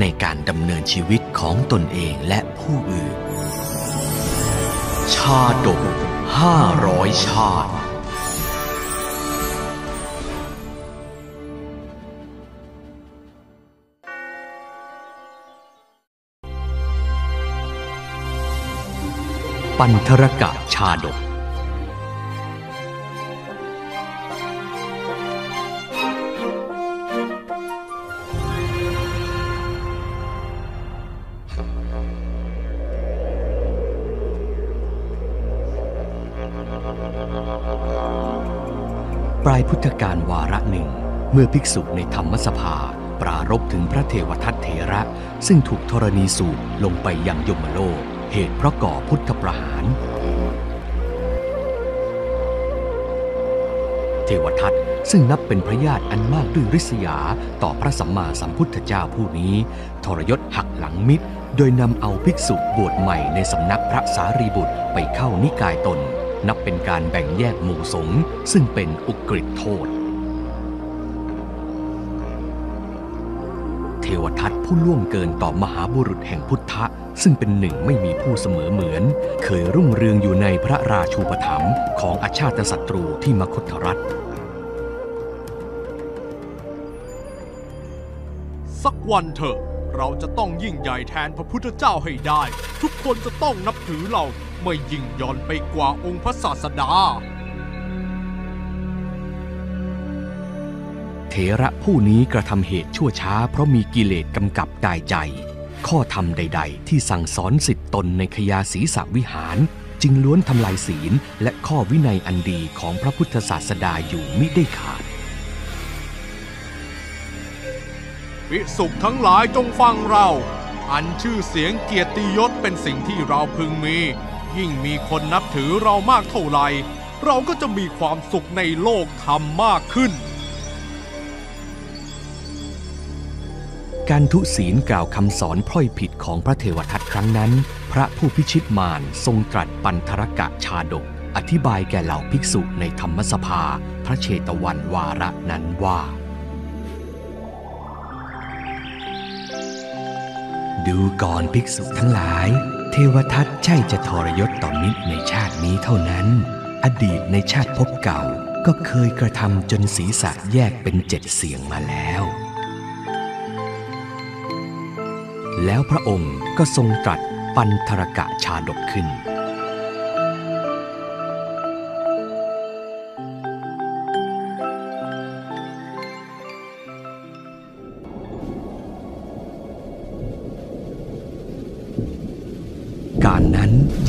ในการดำเนินชีวิตของตนเองและผู้อื่น ชาดกห้าร้อยชาติปันธรกะชาดกายพุทธกาลวาระหนึ่ง เมื่อภิกษุในธรรมสภา ปรารบถึงพระเทวทัตเถระ ซึ่งถูกธรณีสูบลงไปยังยมโลก เหตุเพราะก่อพุทธประหาร เทวทัตซึ่งนับเป็นพระญาติอันมากด้วยริษยาต่อพระสัมมาสัมพุทธเจ้าผู้นี้ ทรยศหักหลังมิตร โดยนำเอาภิกษุบวชใหม่ในสำนักพระสารีบุตรไปเข้านิกายตน นับเป็นการแบ่งแยกหมู่สงฆ์ซึ่งเป็นอุกฤษโทษ เทวทัตผู้ล่วงเกินต่อมหาบุรุษแห่งพุทธะ ซึ่งเป็นหนึ่งไม่มีผู้เสมอเหมือน เคยรุ่งเรืองอยู่ในพระราชูปถัมภ์ของอาชาติศัตรูที่มคธรัฐสักวันเถอะเราจะต้องยิ่งใหญ่แทนพระพุทธเจ้าให้ได้ ทุกคนจะต้องนับถือเรา ไม่ยิ่งย่อนไปกว่าองค์พระศาสดา เถระผู้นี้กระทำเหตุชั่วช้าเพราะมีกิเลสกำกับกายใจ ข้อธรรมใด ๆ ที่สั่งสอนสิทธิตนในขยาศีสวิหาร จึงล้วนทำลายศีลและข้อวินัยอันดีของพระพุทธศาสดาอยู่มิได้ขาดวิสุขทั้งหลายจงฟังเรา อันชื่อเสียงเกียรติยศเป็นสิ่งที่เราพึงมี ยิ่งมีคนนับถือเรามากเท่าไหร่ เราก็จะมีความสุขในโลกธรรมมากขึ้น การทุศีลกล่าวคำสอนพร่อยผิดของพระเทวทัตครั้งนั้น พระผู้พิชิตมารทรงตรัสปันธรกะชาดก อธิบายแก่เหล่าภิกษุในธรรมสภา พระเชตวันวาระนั้นว่าดูก่อนภิกษุทั้งหลาย เทวทัตใช่จะทรยศต่อมิตรในชาตินี้เท่านั้น อดีตในชาติภพเก่าก็เคยกระทำจนศีรษะแยกเป็นเจ็ดเสียงมาแล้ว แล้วพระองค์ก็ทรงตรัสปันธรกะชาดกขึ้น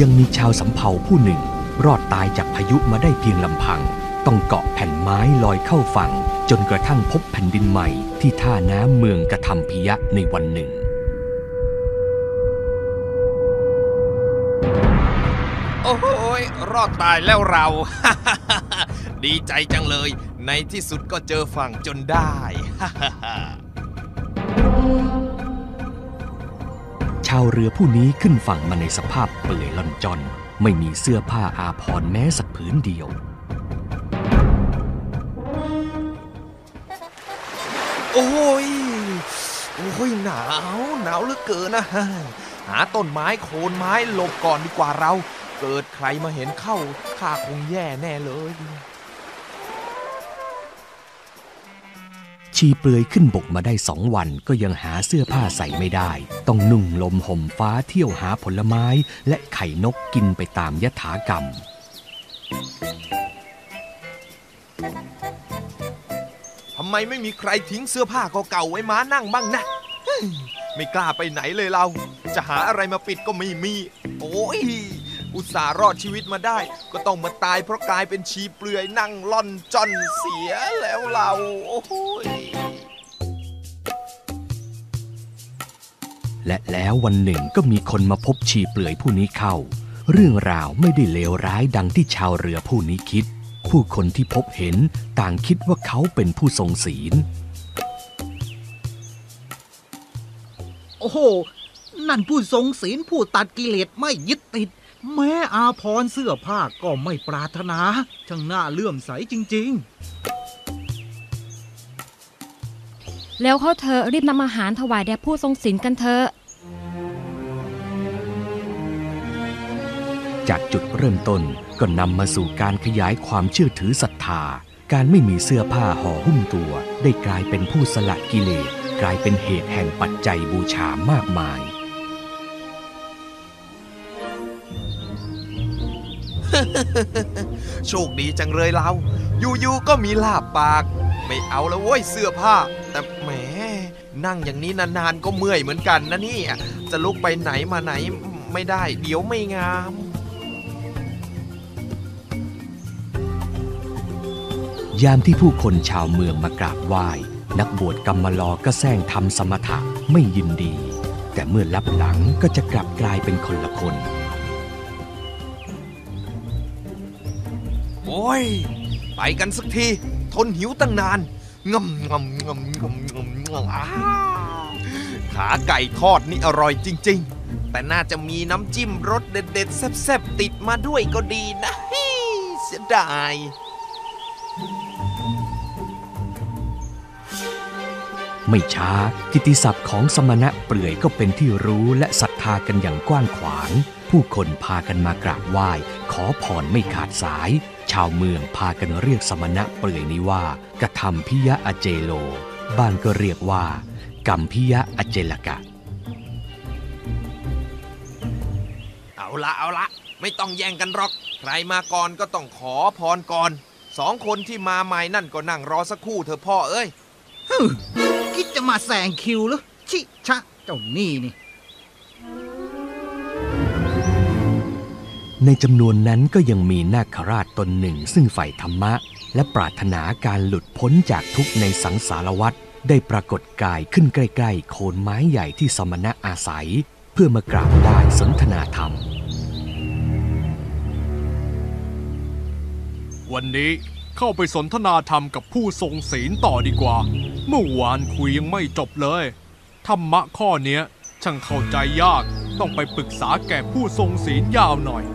ยังมีชาวสำเภาผู้หนึ่ง รอดตายจากพายุมาได้เพียงลำพัง ต้องเกาะแผ่นไม้ลอยเข้าฝั่ง จนกระทั่งพบแผ่นดินใหม่ที่ท่าน้ำเมืองกระทำพิยะในวันหนึ่ง โอ้โหยรอดตายแล้วเรา ดีใจจังเลย ในที่สุดก็เจอฝั่งจนได้ ชาวเรือผู้นี้ขึ้นฝั่งมาในสภาพเปื่อยล่อนจอนไม่มีเสื้อผ้าอาภรณ์แม้สักผืนเดียว โอ้ย โอ้ยหนาว หนาวเหลือเกินนะ หาต้นไม้โคนไม้หลบก่อนดีกว่าเรา เกิดใครมาเห็นเข้าข้าคงแย่แน่เลย ชีเปลือยขึ้นบกมาได้สองวันก็ยังหาเสื้อผ้าใส่ไม่ได้ ต้องนุ่งลมห่มฟ้าเที่ยวหาผลไม้และไข่นกกินไปตามยถากรรม ทำไมไม่มีใครทิ้งเสื้อผ้าเก่าๆไว้ม้านั่งบ้างนะ ไม่กล้าไปไหนเลยเรา จะหาอะไรมาปิดก็ไม่มี โอ้ย อุตส่าห์รอดชีวิตมาได้ ก็ต้องมาตายเพราะกลายเป็นชีเปลือยนั่งล่อนจอนเสียแล้วเราโอ้ยและแล้ววันหนึ่งก็มีคนมาพบชีเปลือยผู้นี้เข้า เรื่องราวไม่ได้เลวร้ายดังที่ชาวเรือผู้นี้คิด ผู้คนที่พบเห็นต่างคิดว่าเขาเป็นผู้ทรงศีล โอ้โห นั่นผู้ทรงศีลผู้ตัดกิเลสไม่ยึดติด แม้อาพรณ์เสื้อผ้าก็ไม่ปรารถนาช่างน่าเลื่อมใสจริงแล้วเขาเธอะรีบนำอาหารถวายแด่ผู้ทรงศีลกันเถอะจากจุดเริ่มต้นก็นำมาสู่การขยายความเชื่อถือศรัทธา การไม่มีเสื้อผ้าห่อหุ้มตัว ได้กลายเป็นผู้สละกิเลสกลายเป็นเหตุแห่งปัจจัยบูชามากมาย โชคดีจังเลยเรา อยู่ๆก็มีลาบปาก ไม่เอาแล้วเว้ยเสื้อผ้า แต่แหม นั่งอย่างนี้นานๆก็เมื่อยเหมือนกันนะนี่ จะลุกไปไหนมาไหนไม่ได้ เดี๋ยวไม่งามยามที่ผู้คนชาวเมืองมากราบไหว้ นักบวชกรรมลอก็แซงทำสมถะไม่ยินดี แต่เมื่อลับหลังก็จะกลับกลายเป็นคนละคน ย ไปกันสักที ทนหิวตั้งนานงำงำงำงำงำงำขาไก่ทอดนี่อร่อยจริง ๆ แต่น่าจะมีน้ำจิ้มรสเด็ดๆแซ่บๆติดมาด้วยก็ดีนะฮิเสียดายไม่ช้ากิติศัพท์ของสมณะเปลื่อยก็เป็นที่รู้และศรัทธากันอย่างกว้างขวาง ผู้คนพากันมากราบไหว้ ขอพรไม่ขาดสาย ชาวเมืองพากันเรียกสมณะเปลื่อยนี้ว่ากระทำพิยะอเจโล บ้างก็เรียกว่า กัมพิยะอเจลกะ เอาละเอาละ ไม่ต้องแย่งกันหรอก ใครมาก่อนก็ต้องขอพรก่อนสองคนที่มาใหม่นั่นก็นั่งรอสักครู่เถอะพ่อเอ้ยๆฮึมคิดจะมาแซงคิวหรือ ชิชะเจ้านี่นี่ ในจำนวนนั้นก็ยังมีนาคราชตนหนึ่งซึ่งใฝ่ธรรมะ และปรารถนาการหลุดพ้นจากทุกในสังสารวัฏได้ปรากฏกายขึ้นใกล้ๆ โคนไม้ใหญ่ที่สมณะอาศัย เพื่อมากราบได้สนทนาธรรม วันนี้เข้าไปสนทนาธรรมกับผู้ทรงศีลต่อดีกว่า เมื่อวานคุยยังไม่จบเลย ธรรมะข้อเนี้ยช่างเข้าใจยากต้องไปปรึกษาแก่ผู้ทรงศีลยาวหน่อย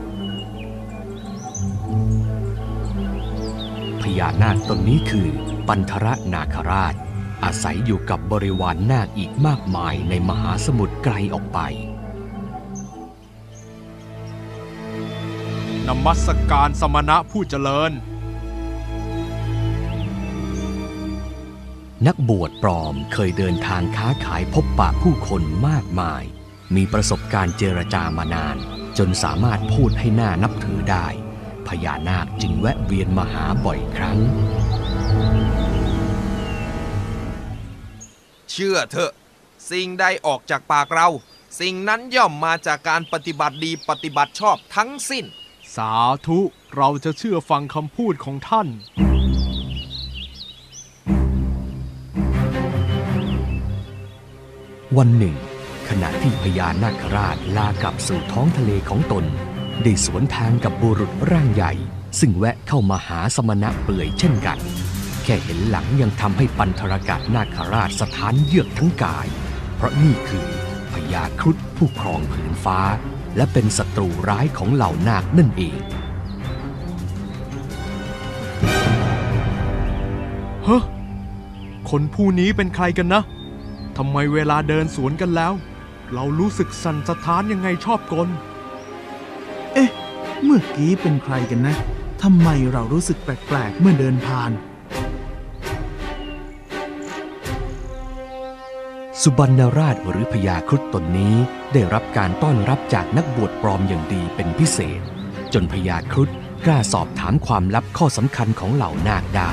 พญานาคตนนี้คือปันธระนาคราช อาศัยอยู่กับบริวารนาคอีกมากมายในมหาสมุทรไกลออกไป นมัสการสมณะผู้เจริญ นักบวชปลอมเคยเดินทางค้าขายพบปะผู้คนมากมาย มีประสบการณ์เจรจามานาน จนสามารถพูดให้หน่านับถือได้ พญานาคจึงแวะเวียนมาหาบ่อยครั้ง เชื่อเถอะ สิ่งใดออกจากปากเรา สิ่งนั้นย่อมมาจากการปฏิบัติดีปฏิบัติชอบทั้งสิ้น สาธุเราจะเชื่อฟังคำพูดของท่านวันหนึ่ง ขณะที่พญานาคราชลากลับสู่ท้องทะเลของตน ได้สวนทางกับบุรุษร่างใหญ่ ซึ่งแวะเข้ามาหาสมณะเปื่อยเช่นกัน แค่เห็นหลังยังทำให้ปันธรกะนาคราชสถานเยือกทั้งกาย เพราะนี่คือพญาครุฑผู้ครองผืนฟ้า และเป็นศัตรูร้ายของเหล่านาคนั่นเองเฮ้คนผู้นี้เป็นใครกันนะทำไมเวลาเดินสวนกันแล้ว เรารู้สึกสั่นสะท้านยังไงชอบกล เมื่อกี้เป็นใครกันนะ ทำไมเรารู้สึกแปลกๆ เมื่อเดินผ่าน สุบรรณราชหรือพญาครุฑตนนี้ได้รับการต้อนรับจากนักบวชปลอมอย่างดีเป็นพิเศษ จนพญาครุฑกล้าสอบถามความลับข้อสำคัญของเหล่านาคได้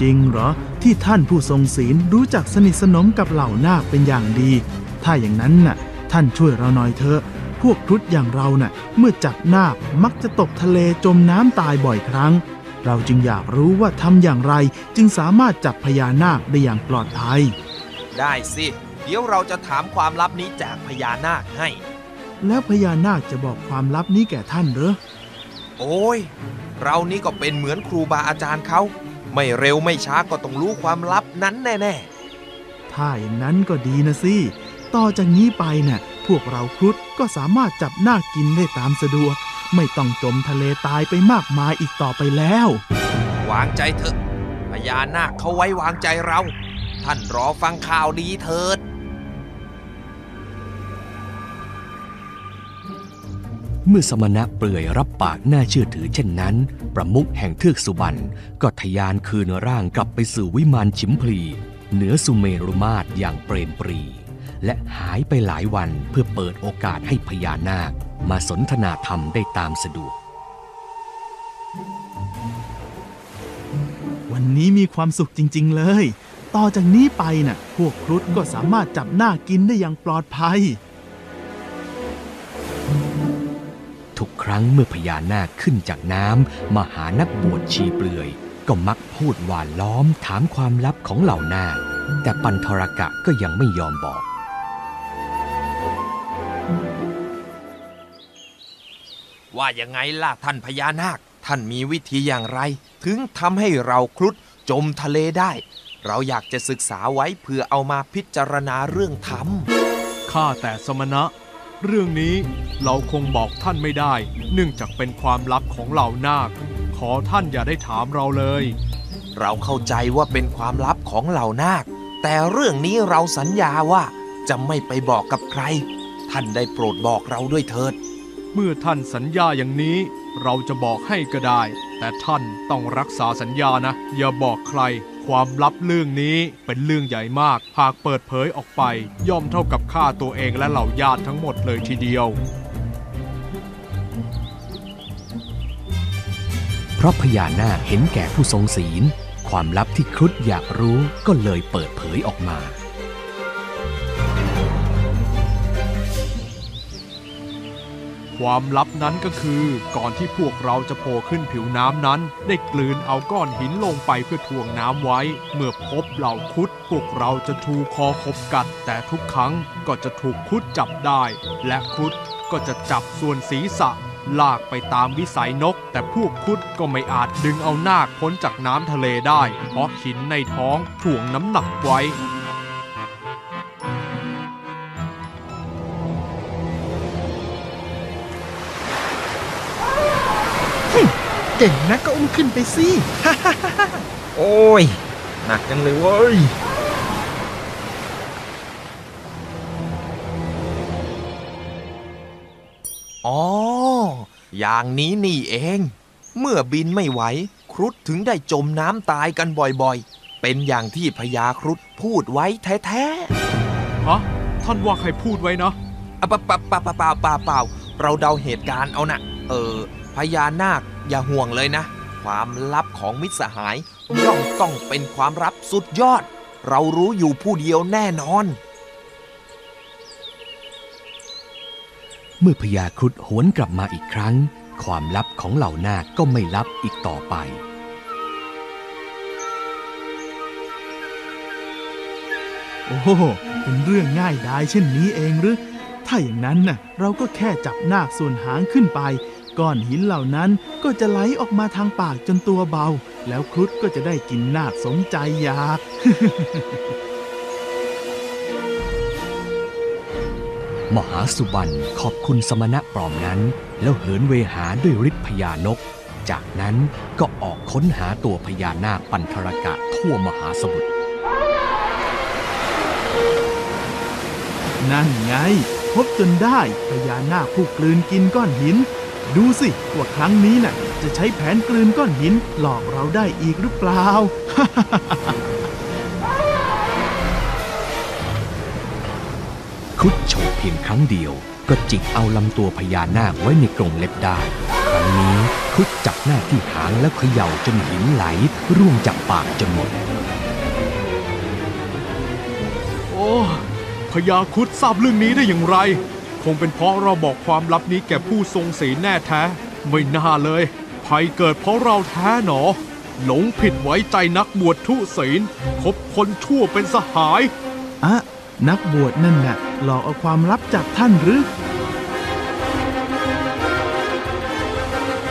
จริงเหรอที่ท่านผู้ทรงศีลรู้จักสนิทสนมกับเหล่านาคเป็นอย่างดี ถ้าอย่างนั้นน่ะ ท่านช่วยเราหน่อยเถอะ พวกครุฑอย่างเราน่ะ เมื่อจับนาคมักจะตกทะเลจมน้ำตายบ่อยครั้ง เราจึงอยากรู้ว่าทำอย่างไรจึงสามารถจับพญานาคได้อย่างปลอดภัย ได้สิ เดี๋ยวเราจะถามความลับนี้จากพญานาคให้ แล้วพญานาคจะบอกความลับนี้แก่ท่านเหรอ โอ้ย เรานี่ก็เป็นเหมือนครูบาอาจารย์เขา ไม่เร็วไม่ช้าก็ต้องรู้ความลับนั้นแน่ถ้าอย่างนั้นก็ดีนะสิ ต่อจากนี้ไปเนะ่ะพวกเราครุฑก็สามารถจับนาคกินได้ตามสะดวก ไม่ต้องจมทะเลตายไปมากมายอีกต่อไปแล้วๆวางใจเถอะพญานาคเขาไว้วางใจเรา ท่านรอฟังข่าวดีเถิด เมื่อสมณะเปลือยรับปากน่าเชื่อถือเช่นนั้น ประมุขแห่งเทือกสุบรรณก็ทะยานคืนร่างกลับไปสู่วิมานชิมพลี เหนือสุเมรุมาตรอย่างเปรมปรี และหายไปหลายวันเพื่อเปิดโอกาสให้พญานาค มาสนทนาธรรมได้ตามสะดวก วันนี้มีความสุขจริง ๆ เลย ต่อจากนี้ไปน่ะ พวกครุฑก็สามารถจับนาคกินได้อย่างปลอดภัย ทุกครั้งเมื่อพญานาคขึ้นจากน้ำมาหานักบวชชีเปลือย ก็มักพูดหวานล้อมถามความลับของเหล่านาคแต่ปันทรกะก็ยังไม่ยอมบอก ว่ายังไงล่ะท่านพญานาค ท่านมีวิธีอย่างไร ถึงทำให้เราครุฑจมทะเลได้ เราอยากจะศึกษาไว้เพื่อเอามาพิจารณาเรื่องธรรมข้าแต่สมณะ เรื่องนี้เราคงบอกท่านไม่ได้ เนื่องจากเป็นความลับของเหล่านาค ขอท่านอย่าได้ถามเราเลย เราเข้าใจว่าเป็นความลับของเหล่านาค แต่เรื่องนี้เราสัญญาว่าจะไม่ไปบอกกับใคร ท่านได้โปรดบอกเราด้วยเถิด เมื่อท่านสัญญาอย่างนี้เราจะบอกให้ก็ได้ แต่ท่านต้องรักษาสัญญานะ อย่าบอกใคร ความลับเรื่องนี้เป็นเรื่องใหญ่มาก หากเปิดเผยออกไป ย่อมเท่ากับฆ่าตัวเองและเหล่าญาติทั้งหมดเลยทีเดียว เพราะพญานาคเห็นแก่ผู้ทรงศีล ความลับที่ครุฑอยากรู้ก็เลยเปิดเผยออกมา ความลับนั้นก็คือ ก่อนที่พวกเราจะโผล่ขึ้นผิวน้ำนั้น ได้กลืนเอาก้อนหินลงไปเพื่อทวงน้ำไว้ เมื่อพบเหล่าคุด พวกเราจะถูกคอขบกัด แต่ทุกครั้งก็จะถูกคุดจับได้ และคุดก็จะจับส่วนศีรษะลากไปตามวิสัยนก แต่พวกคุดก็ไม่อาจดึงเอานาคพ้นจากน้ำทะเลได้ เพราะหินในท้องถ่วงน้ำหนักไว้ เก่งนะก็อุ้มขึ้นไปสิ โอ้ย หนักจังเลยเว้ย อ๋อ อย่างนี้นี่เอง เมื่อบินไม่ไหว ครุฑถึงได้จมน้ำตายกันบ่อยๆ เป็นอย่างที่พญาครุฑพูดไว้แท้ฮะ ท่านว่าใครพูดไว้นะๆอะเปล่าเปล่าเปล่าเปล่าเปล่าเปล่าเปล่าเราเดาเหตุการณ์เอานะเออ พญานาคอย่าห่วงเลยนะ ความลับของมิตรสหายย่อมต้องเป็นความลับสุดยอด เรารู้อยู่ผู้เดียวแน่นอน เมื่อพญาครุฑหวนกลับมาอีกครั้ง ความลับของเหล่านาคก็ไม่ลับอีกต่อไปโอ้โหเป็นเรื่องง่ายดายเช่นนี้เองหรือ ถ้าอย่างนั้นน่ะ เราก็แค่จับนาคส่วนหางขึ้นไป ก้อนหินเหล่านั้นก็จะไหลออกมาทางปากจนตัวเบา แล้วครุฑก็จะได้กินนาคสมใจอยาก มหาสุบันขอบคุณสมณะปลอมนั้น แล้วเหินเวหาด้วยฤทธิ์พญานก จากนั้นก็ออกค้นหาตัวพญานาคปันธรกะทั่วมหาสมุทรนั่นไง พบจนได้พญานาคผู้กลืนกินก้อนหิน ดูสิว่าครั้งนี้น่ะ จะใช้แผนกลืนก้อนหินหลอกเราได้อีกหรือเปล่าครุฑโฉบเพียงครั้งเดียว ก็จิกเอาลำตัวพญานาคไว้ในกรงเล็บได้ ครั้งนี้ครุฑจับหน้าที่หางแล้วเขย่าจนหินไหล ร่วงจากปากจนหมด โอ้พญาครุดทราบเรื่องนี้ได้อย่างไรค งเป็นเพราะเราบอกความลับนี้แก่ผู้ทรงศีลแน่แท้ ไม่น่าเลยพภัยเกิดเพราะเราแท้หนอ หลงผิดไว้ใจนักบวชทุศีลคบคนชั่วเป็นสหาย อะนักบวชนั่นน่ะหลอกเอาความลับจากท่านหรือ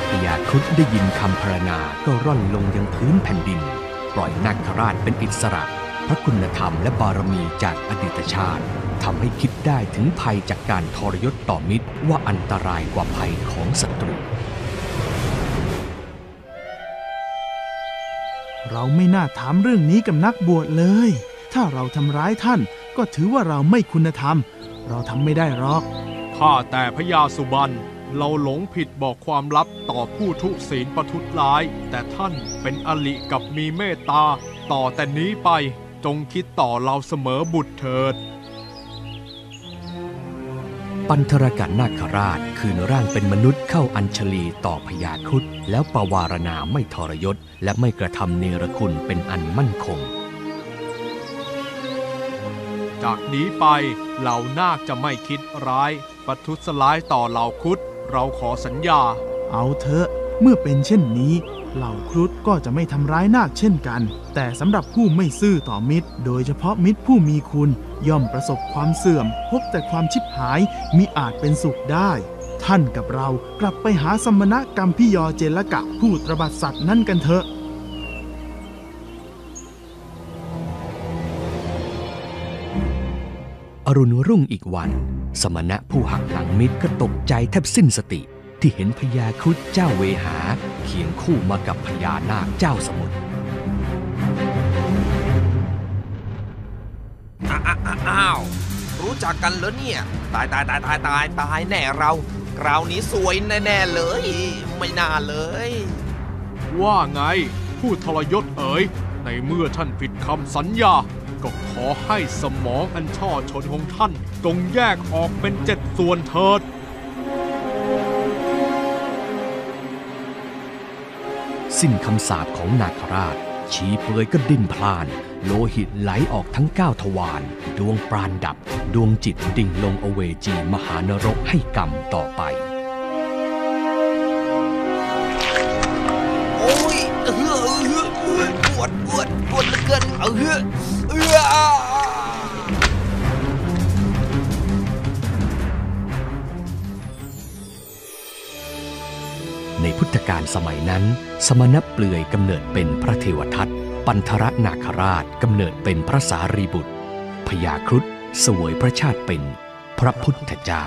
พญาครุฑได้ยินคำพรรณนาก็ร่อนลงยังพื้นแผ่นดิน ปล่อยนาคราชเป็นอิสระ พระคุณธรรมและบารมีจากอดีตชาติทำให้คิดได้ถึงภัยจากการทรยศต่อมิตรว่าอันตรายกว่าภัยของศัตรู เราไม่น่าถามเรื่องนี้กับนักบวชเลย ถ้าเราทำร้ายท่านก็ถือว่าเราไม่คุณธรรม เราทำไม่ได้หรอก ข้าแต่พญาสุบรรณเราหลงผิดบอกความลับต่อผู้ทุศีลประทุษร้าย แต่ท่านเป็นอลิกับมีเมตตา ต่อแต่นี้ไป จงคิดต่อเราเสมอบุตรเถิด ปันธรกันนาคราชคืนร่างเป็นมนุษย์เข้าอัญชลีต่อพญาครุฑแล้วประวารณาไม่ทรยศ และไม่กระทำเนรคุณเป็นอันมั่นคง จากนี้ไปเหล่านาคจะไม่คิดร้ายประทุษร้ายต่อเหล่าครุดเราขอสัญญา เอาเถอะเมื่อเป็นเช่นนี้ เหล่าครุฑก็จะไม่ทำร้ายนาคเช่นกัน แต่สำหรับผู้ไม่ซื่อต่อมิตร โดยเฉพาะมิตรผู้มีคุณย่อมประสบความเสื่อม พบแต่ความชิบหายมิอาจเป็นสุขได้ ท่านกับเรากลับไปหาสมณกรรมพิยอเจลกะผู้ตรบัดสัตว์นั่นกันเถอะอรุณรุ่งอีกวัน สมณะผู้หักหลังมิตรก็ตกใจแทบสิ้นสติ ที่เห็นพญาครุฑเจ้าเวหาเคียงคู่มากับพญานาคเจ้าสมุทรอ้าอ้าอ้าว รู้จักกันเหรอเนี่ย ตายตายตายตายตายตายแน่เราคราวนี้สวยแน่ๆเลย ไม่น่าเลย ว่าไง ผู้ทรยศเอ๋ย ในเมื่อท่านผิดคำสัญญา ก็ขอให้สมองอันช่อชนของท่านจงแยกออกเป็นเจ็ดส่วนเถิด สิ้นคำสาปของนาคราช ชีเปลือยก็ดิ้นพลาน โลหิตไหลออกทั้งเก้าทวาร ดวงปราณดับ ดวงจิตดิ่งลงอเวจีมหานรกให้กรรมต่อไป โอ้ยเออเออปวดปวดปวดเหลือเกินเออเออเออ พุทธกาลสมัยนั้น สมณเปลือยกำเนิดเป็นพระเทวทัตปันธรนาคราชกำเนิดเป็นพระสารีบุตรพญาครุฑเสวยพระชาติเป็นพระพุทธเจ้า